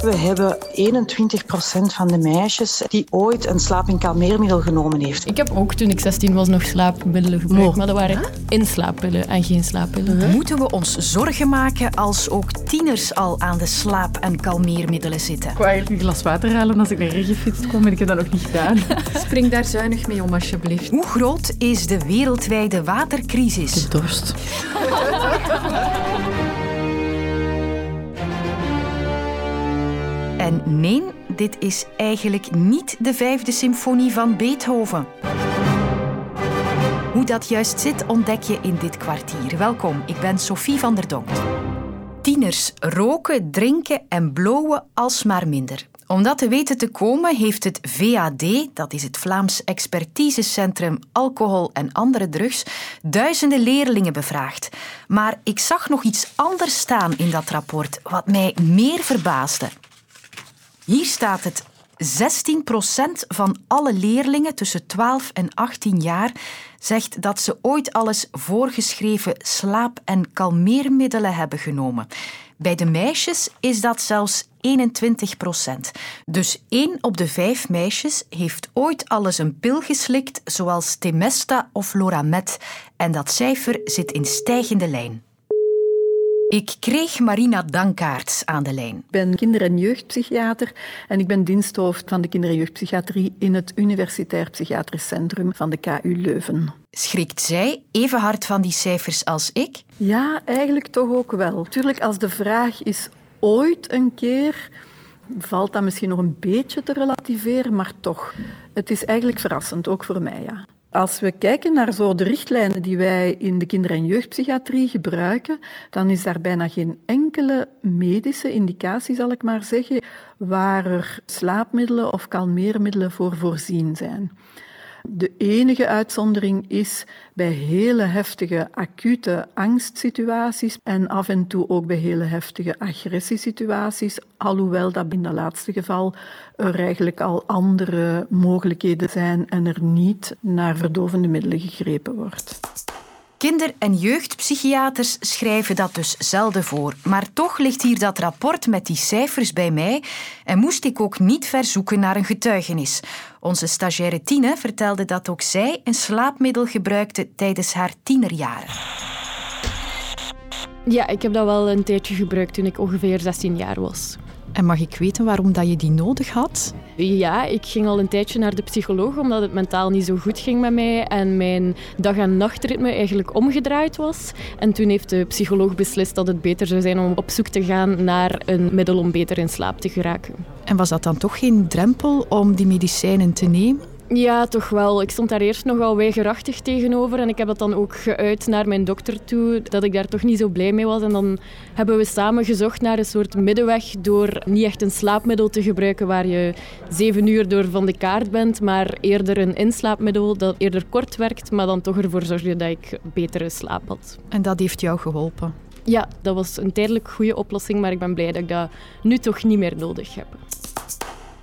We hebben 21% van de meisjes die ooit een slaap- en kalmeermiddel genomen heeft. Ik heb ook toen ik 16 was nog slaapmiddelen gebruikt, maar dat waren inslaappillen en geen slaappillen. Moeten we ons zorgen maken als ook tieners al aan de slaap- en kalmeermiddelen zitten? Ik wou eigenlijk een glas water halen als ik naar regen gefietst kwam en ik heb dat nog niet gedaan. Spring daar zuinig mee om, alsjeblieft. Hoe groot is de wereldwijde watercrisis? Dorst. En nee, dit is eigenlijk niet de vijfde symfonie van Beethoven. Hoe dat juist zit, ontdek je in dit kwartier. Welkom, ik ben Sophie van der Donkt. Tieners roken, drinken en blowen alsmaar minder. Om dat te weten te komen heeft het VAD, dat is het Vlaams Expertisecentrum Alcohol en Andere Drugs, duizenden leerlingen bevraagd. Maar ik zag nog iets anders staan in dat rapport, wat mij meer verbaasde. Hier staat het. 16% van alle leerlingen tussen 12 en 18 jaar zegt dat ze ooit alles voorgeschreven slaap- en kalmeermiddelen hebben genomen. Bij de meisjes is dat zelfs 21%. Dus 1 op de 5 meisjes heeft ooit alles een pil geslikt, zoals Temesta of Loramet. En dat cijfer zit in stijgende lijn. Ik kreeg Marina Dankaerts aan de lijn. Ik ben kinder- en jeugdpsychiater en ik ben diensthoofd van de kinder- en jeugdpsychiatrie in het Universitair Psychiatrisch Centrum van de KU Leuven. Schrikt zij even hard van die cijfers als ik? Ja, eigenlijk toch ook wel. Natuurlijk, als de vraag is ooit een keer, valt dat misschien nog een beetje te relativeren, maar toch. Het is eigenlijk verrassend, ook voor mij, ja. Als we kijken naar zo de richtlijnen die wij in de kinder- en jeugdpsychiatrie gebruiken, dan is daar bijna geen enkele medische indicatie, zal ik maar zeggen, waar er slaapmiddelen of kalmeermiddelen voor voorzien zijn. De enige uitzondering is bij hele heftige acute angstsituaties en af en toe ook bij hele heftige agressiesituaties, alhoewel dat in dat laatste geval eigenlijk al andere mogelijkheden zijn en er niet naar verdovende middelen gegrepen wordt. Kinder- en jeugdpsychiaters schrijven dat dus zelden voor. Maar toch ligt hier dat rapport met die cijfers bij mij en moest ik ook niet verzoeken naar een getuigenis. Onze stagiaire Tine vertelde dat ook zij een slaapmiddel gebruikte tijdens haar tienerjaren. Ja, ik heb dat wel een tijdje gebruikt toen ik ongeveer 16 jaar was. En mag ik weten waarom dat je die nodig had? Ja, ik ging al een tijdje naar de psycholoog omdat het mentaal niet zo goed ging met mij en mijn dag- en nachtritme eigenlijk omgedraaid was. En toen heeft de psycholoog beslist dat het beter zou zijn om op zoek te gaan naar een middel om beter in slaap te geraken. En was dat dan toch geen drempel om die medicijnen te nemen? Ja, toch wel. Ik stond daar eerst nogal weigerachtig tegenover en ik heb dat dan ook geuit naar mijn dokter toe, dat ik daar toch niet zo blij mee was. En dan hebben we samen gezocht naar een soort middenweg door niet echt een slaapmiddel te gebruiken waar je zeven uur door van de kaart bent, maar eerder een inslaapmiddel dat eerder kort werkt, maar dan toch ervoor zorgde dat ik betere slaap had. En dat heeft jou geholpen? Ja, dat was een tijdelijk goede oplossing, maar ik ben blij dat ik dat nu toch niet meer nodig heb.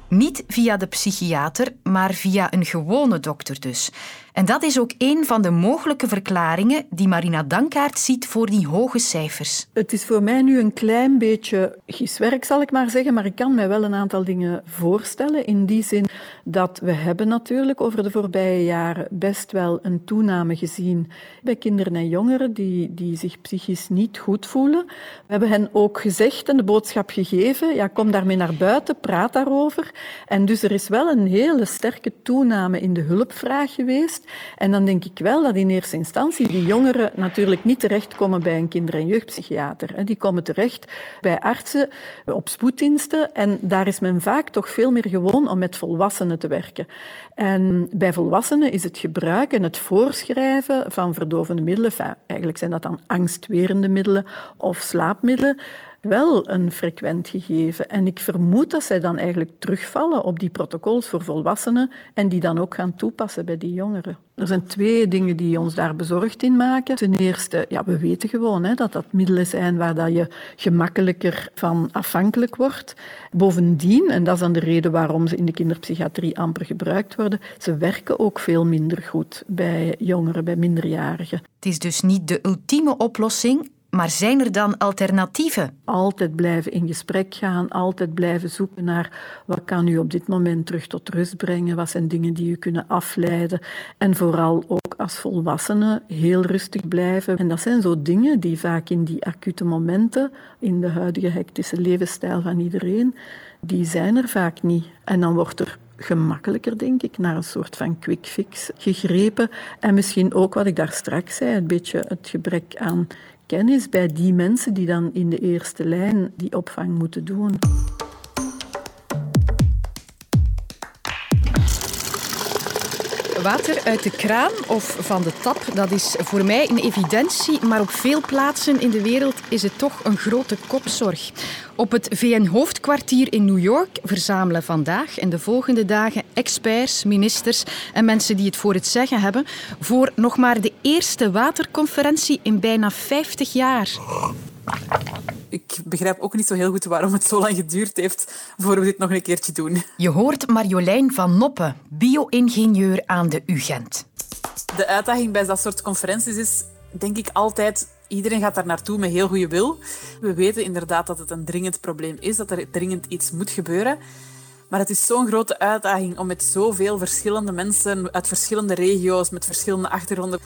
Niet via de psychiater, maar via een gewone dokter dus. En dat is ook een van de mogelijke verklaringen die Marina Dankaert ziet voor die hoge cijfers. Het is voor mij nu een klein beetje giswerk, zal ik maar zeggen, maar ik kan mij wel een aantal dingen voorstellen. In die zin dat we hebben natuurlijk over de voorbije jaren best wel een toename gezien bij kinderen en jongeren die, die zich psychisch niet goed voelen. We hebben hen ook gezegd en de boodschap gegeven, ja, kom daarmee naar buiten, praat daarover. En dus er is wel een hele sterke toename in de hulpvraag geweest. En dan denk ik wel dat in eerste instantie die jongeren natuurlijk niet terechtkomen bij een kinder- en jeugdpsychiater. Die komen terecht bij artsen op spoeddiensten en daar is men vaak toch veel meer gewoon om met volwassenen te werken. En bij volwassenen is het gebruik en het voorschrijven van verdovende middelen, eigenlijk zijn dat dan angstwerende middelen of slaapmiddelen, wel een frequent gegeven. En ik vermoed dat zij dan eigenlijk terugvallen op die protocols voor volwassenen en die dan ook gaan toepassen bij die jongeren. Er zijn twee dingen die ons daar bezorgd in maken. Ten eerste, ja, we weten gewoon hè, dat dat middelen zijn waar dat je gemakkelijker van afhankelijk wordt. Bovendien, en dat is dan de reden waarom ze in de kinderpsychiatrie amper gebruikt worden, ze werken ook veel minder goed bij jongeren, bij minderjarigen. Het is dus niet de ultieme oplossing, Maar zijn er dan alternatieven? Altijd blijven in gesprek gaan, altijd blijven zoeken naar wat kan u op dit moment terug tot rust brengen, wat zijn dingen die u kunnen afleiden. En vooral ook als volwassenen heel rustig blijven. En dat zijn zo dingen die vaak in die acute momenten, in de huidige hectische levensstijl van iedereen, die zijn er vaak niet. En dan wordt er gemakkelijker, denk ik, naar een soort van quick fix gegrepen. En misschien ook wat ik daar straks zei, een beetje het gebrek aan kennis bij die mensen die dan in de eerste lijn die opvang moeten doen. Water uit de kraan of van de tap, dat is voor mij een evidentie, maar op veel plaatsen in de wereld is het toch een grote kopzorg. Op het VN-hoofdkwartier in New York verzamelen vandaag en de volgende dagen experts, ministers en mensen die het voor het zeggen hebben voor nog maar de eerste waterconferentie in bijna 50 jaar ik begrijp ook niet zo heel goed waarom het zo lang geduurd heeft voor we dit nog een keertje doen. Je hoort Marjolein van Noppen, bio-ingenieur aan de UGent. De uitdaging bij dat soort conferenties is, denk ik altijd, iedereen gaat daar naartoe met heel goede wil. We weten inderdaad dat het een dringend probleem is, dat er dringend iets moet gebeuren. Maar het is zo'n grote uitdaging om met zoveel verschillende mensen uit verschillende regio's, met verschillende achtergronden,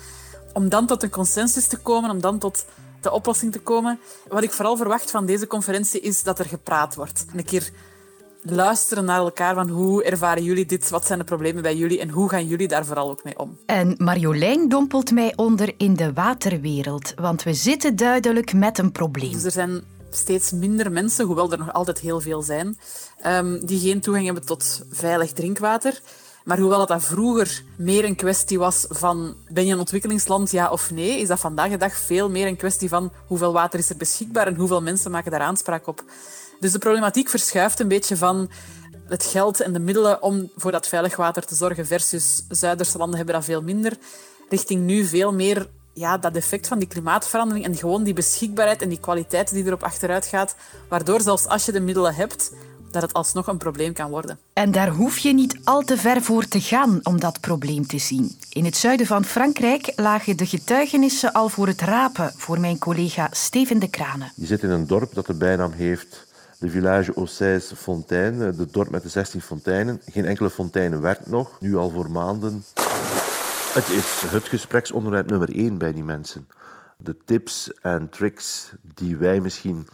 om dan tot een consensus te komen, om dan tot de oplossing te komen. Wat ik vooral verwacht van deze conferentie is dat er gepraat wordt. Een keer luisteren naar elkaar van hoe ervaren jullie dit, wat zijn de problemen bij jullie en hoe gaan jullie daar vooral ook mee om. En Marjolein dompelt mij onder in de waterwereld, want we zitten duidelijk met een probleem. Dus er zijn steeds minder mensen, hoewel er nog altijd heel veel zijn, ehm, die geen toegang hebben tot veilig drinkwater. Maar hoewel dat, vroeger meer een kwestie was van ben je een ontwikkelingsland, ja of nee, is dat vandaag de dag veel meer een kwestie van hoeveel water is er beschikbaar en hoeveel mensen maken daar aanspraak op. Dus de problematiek verschuift een beetje van het geld en de middelen om voor dat veilig water te zorgen versus Zuiderse landen hebben dat veel minder, richting nu veel meer ja, dat effect van die klimaatverandering en gewoon die beschikbaarheid en die kwaliteit die erop achteruit gaat, waardoor zelfs als je de middelen hebt, dat het alsnog een probleem kan worden. En daar hoef je niet al te ver voor te gaan om dat probleem te zien. In het zuiden van Frankrijk lagen de getuigenissen al voor het rapen voor mijn collega Steven de Kranen. Je zit in een dorp dat de bijnaam heeft de village aux 16 fontaines, de dorp met de 16 fonteinen. Geen enkele fontein werkt nog, nu al voor maanden. Het is het gespreksonderwerp nummer één bij die mensen. De tips en tricks die wij misschien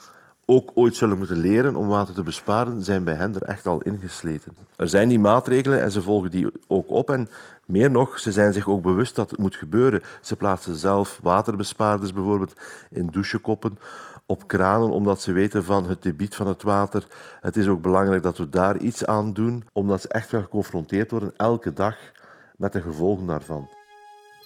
ook ooit zullen moeten leren om water te besparen, zijn bij hen er echt al ingesleten. Er zijn die maatregelen en ze volgen die ook op. En meer nog, ze zijn zich ook bewust dat het moet gebeuren. Ze plaatsen zelf waterbespaarders bijvoorbeeld in douchekoppen, op kranen, omdat ze weten van het debiet van het water. Het is ook belangrijk dat we daar iets aan doen, omdat ze echt wel geconfronteerd worden elke dag met de gevolgen daarvan.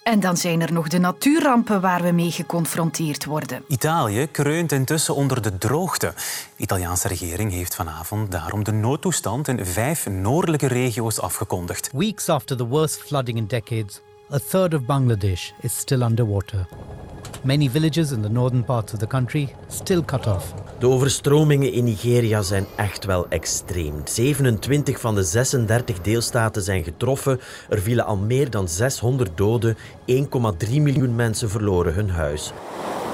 En dan zijn er nog de natuurrampen waar we mee geconfronteerd worden. Italië kreunt intussen onder de droogte. De Italiaanse regering heeft vanavond daarom de noodtoestand in vijf noordelijke regio's afgekondigd. Weeks after the worst flooding in decades, a third of Bangladesh is still underwater. Many villages in the northern parts of the country still cut off. De overstromingen in Nigeria zijn echt wel extreem. 27 van de 36 deelstaten zijn getroffen. Er vielen al meer dan 600 doden. 1,3 miljoen mensen verloren hun huis.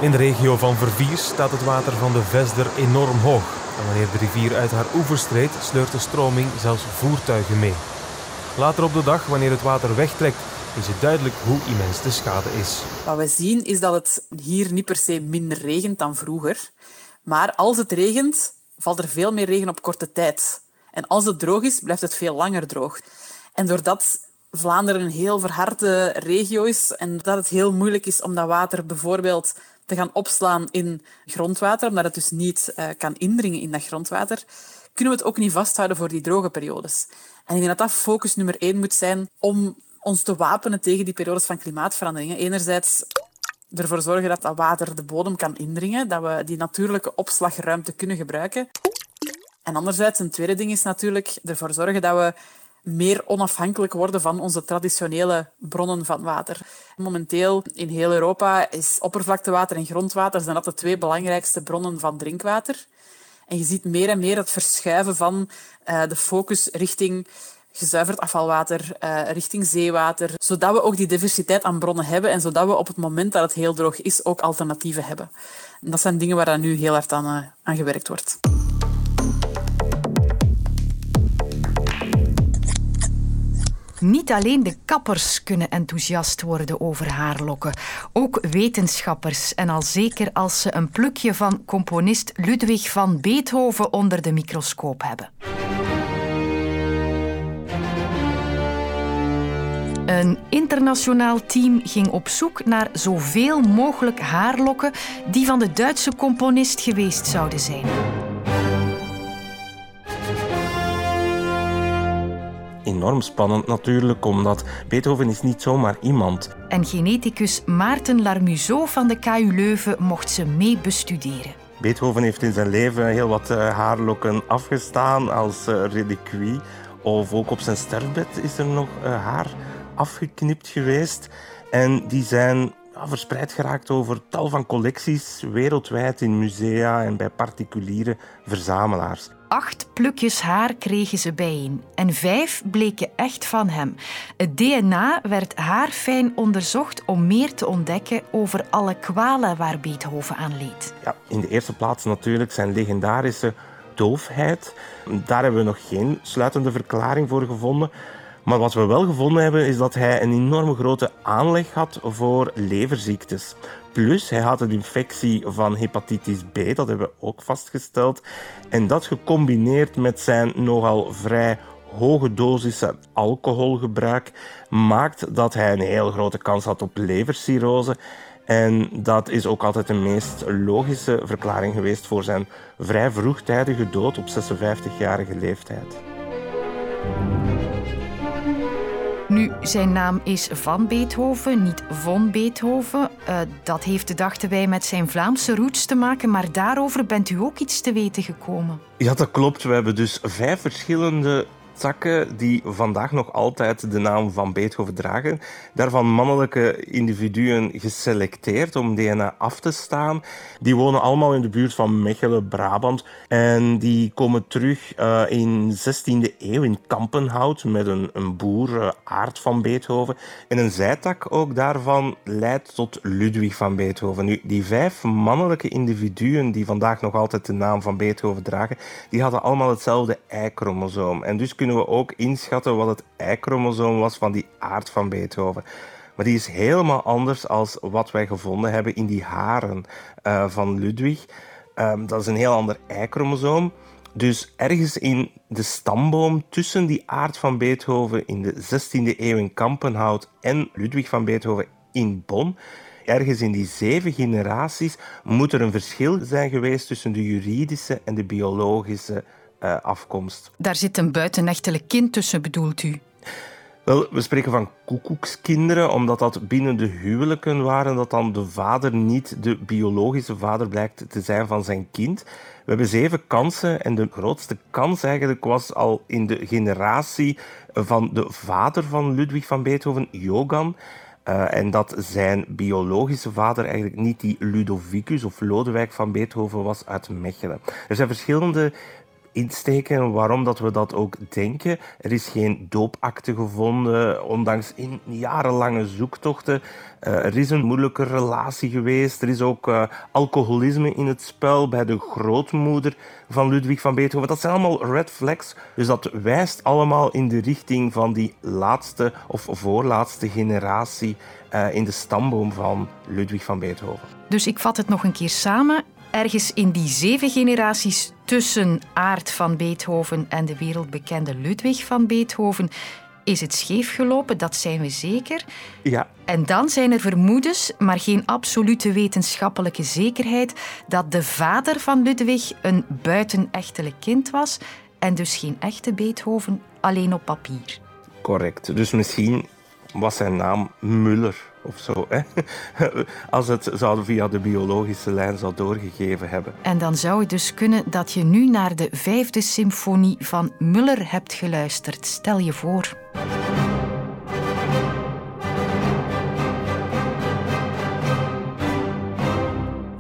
In de regio van Verviers staat het water van de Vesder enorm hoog. En wanneer de rivier uit haar oevers treedt, sleurt de stroming zelfs voertuigen mee. Later op de dag, wanneer het water wegtrekt, is het duidelijk hoe immens de schade is. Wat we zien is dat het hier niet per se minder regent dan vroeger. Maar als het regent, valt er veel meer regen op korte tijd. En als het droog is, blijft het veel langer droog. En doordat Vlaanderen een heel verharde regio is en dat het heel moeilijk is om dat water bijvoorbeeld te gaan opslaan in grondwater, omdat het dus niet uh, kan indringen in dat grondwater, kunnen we het ook niet vasthouden voor die droge periodes. En ik denk dat dat focus nummer één moet zijn om ons te wapenen tegen die periodes van klimaatveranderingen. Enerzijds ervoor zorgen dat dat water de bodem kan indringen, dat we die natuurlijke opslagruimte kunnen gebruiken. En anderzijds, een tweede ding is natuurlijk ervoor zorgen dat we meer onafhankelijk worden van onze traditionele bronnen van water. Momenteel in heel Europa is oppervlaktewater en grondwater zijn dat de twee belangrijkste bronnen van drinkwater. En je ziet meer en meer het verschuiven van uh, de focus richting gezuiverd afvalwater uh, richting zeewater, zodat we ook die diversiteit aan bronnen hebben en zodat we op het moment dat het heel droog is ook alternatieven hebben. En dat zijn dingen waar nu heel hard aan, uh, aan gewerkt wordt. Niet alleen de kappers kunnen enthousiast worden over haarlokken, ook wetenschappers en al zeker als ze een plukje van componist Ludwig van Beethoven onder de microscoop hebben. Een internationaal team ging op zoek naar zoveel mogelijk haarlokken die van de Duitse componist geweest zouden zijn. enorm spannend natuurlijk, omdat Beethoven is niet zomaar iemand. En geneticus Maarten Larmuseau van de KU Leuven mocht ze mee bestuderen. Beethoven heeft in zijn leven heel wat eh, haarlokken afgestaan als uh, reliquie. Of ook op zijn sterfbed is er nog uh, haar afgeknipt geweest. En die zijn verspreid geraakt over tal van collecties wereldwijd in musea en bij particuliere verzamelaars. Acht plukjes haar kregen ze bijeen en vijf bleken echt van hem. Het DNA werd haarfijn onderzocht om meer te ontdekken over alle kwalen waar Beethoven aan leed. Ja, in de eerste plaats natuurlijk zijn legendarische doofheid. Daar hebben we nog geen sluitende verklaring voor gevonden. Maar wat we wel gevonden hebben, is dat hij een enorme grote aanleg had voor leverziektes. Plus, hij had een infectie van hepatitis B, dat hebben we ook vastgesteld. En dat gecombineerd met zijn nogal vrij hoge dosissen alcoholgebruik maakt dat hij een heel grote kans had op levercirrose. En dat is ook altijd de meest logische verklaring geweest voor zijn vrij vroegtijdige dood op 56-jarige leeftijd. Nu, zijn naam is van Beethoven, niet von Beethoven. Uh, dat heeft, dachten wij, met zijn Vlaamse roots te maken, maar daarover bent u ook iets te weten gekomen. Ja, dat klopt. We hebben dus vijf verschillende zakken die vandaag nog altijd de naam van Beethoven dragen. Daarvan mannelijke individuen geselecteerd om DNA af te staan. Die wonen allemaal in de buurt van Mechelen, Brabant. En die komen terug uh, in 16e eeuw in Kampenhout met een, een boer, uh, Aard van Beethoven. En een zijtak ook daarvan leidt tot Ludwig van Beethoven. Nu, die vijf mannelijke individuen die vandaag nog altijd de naam van Beethoven dragen, die hadden allemaal hetzelfde Y-chromosoom. En dus kunnen we ook inschatten wat het Y-chromosoom was van die aard van Beethoven. Maar die is helemaal anders als wat wij gevonden hebben in die haren uh, van Ludwig. Um, dat is een heel ander Y-chromosoom. Dus ergens in de stamboom tussen die aard van Beethoven in de 16e eeuw in Kampenhout en Ludwig van Beethoven in Bonn, ergens in die zeven generaties, moet er een verschil zijn geweest tussen de juridische en de biologische uh, afkomst. Daar zit een buitenechtelijk kind tussen, bedoelt u? Wel, we spreken van koekoekskinderen, omdat dat binnen de huwelijken waren, dat dan de vader niet de biologische vader blijkt te zijn van zijn kind. We hebben zeven kansen en de grootste kans eigenlijk was al in de generatie van de vader van Ludwig van Beethoven, Jogan. Uh, en dat zijn biologische vader eigenlijk niet die Ludovicus of Lodewijk van Beethoven was uit Mechelen. Er zijn verschillende insteken waarom dat we dat ook denken. Er is geen doopakte gevonden, ondanks jarenlange zoektochten. Uh, er is een moeilijke relatie geweest. Er is ook uh, alcoholisme in het spel bij de grootmoeder van Ludwig van Beethoven. Dat zijn allemaal red flags. Dus dat wijst allemaal in de richting van die laatste of voorlaatste generatie uh, in de stamboom van Ludwig van Beethoven. Dus ik vat het nog een keer samen ergens in die zeven generaties tussen Aard van Beethoven en de wereldbekende Ludwig van Beethoven is het scheef gelopen, dat zijn we zeker. Ja. En dan zijn er vermoedens, maar geen absolute wetenschappelijke zekerheid, dat de vader van Ludwig een buitenechtelijk kind was en dus geen echte Beethoven, alleen op papier. Correct. Dus misschien was zijn naam Muller of zo. Hè? Als het zou via de biologische lijn zou doorgegeven hebben. En dan zou het dus kunnen dat je nu naar de vijfde symfonie van Muller hebt geluisterd. Stel je voor.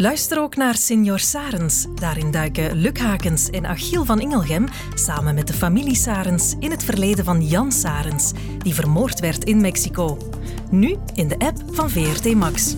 Luister ook naar Senior Sarens. Daarin duiken Luc Hakens en Achiel van Ingelgem samen met de familie Sarens in het verleden van Jan Sarens, die vermoord werd in Mexico. Nu in de app van VRT Max.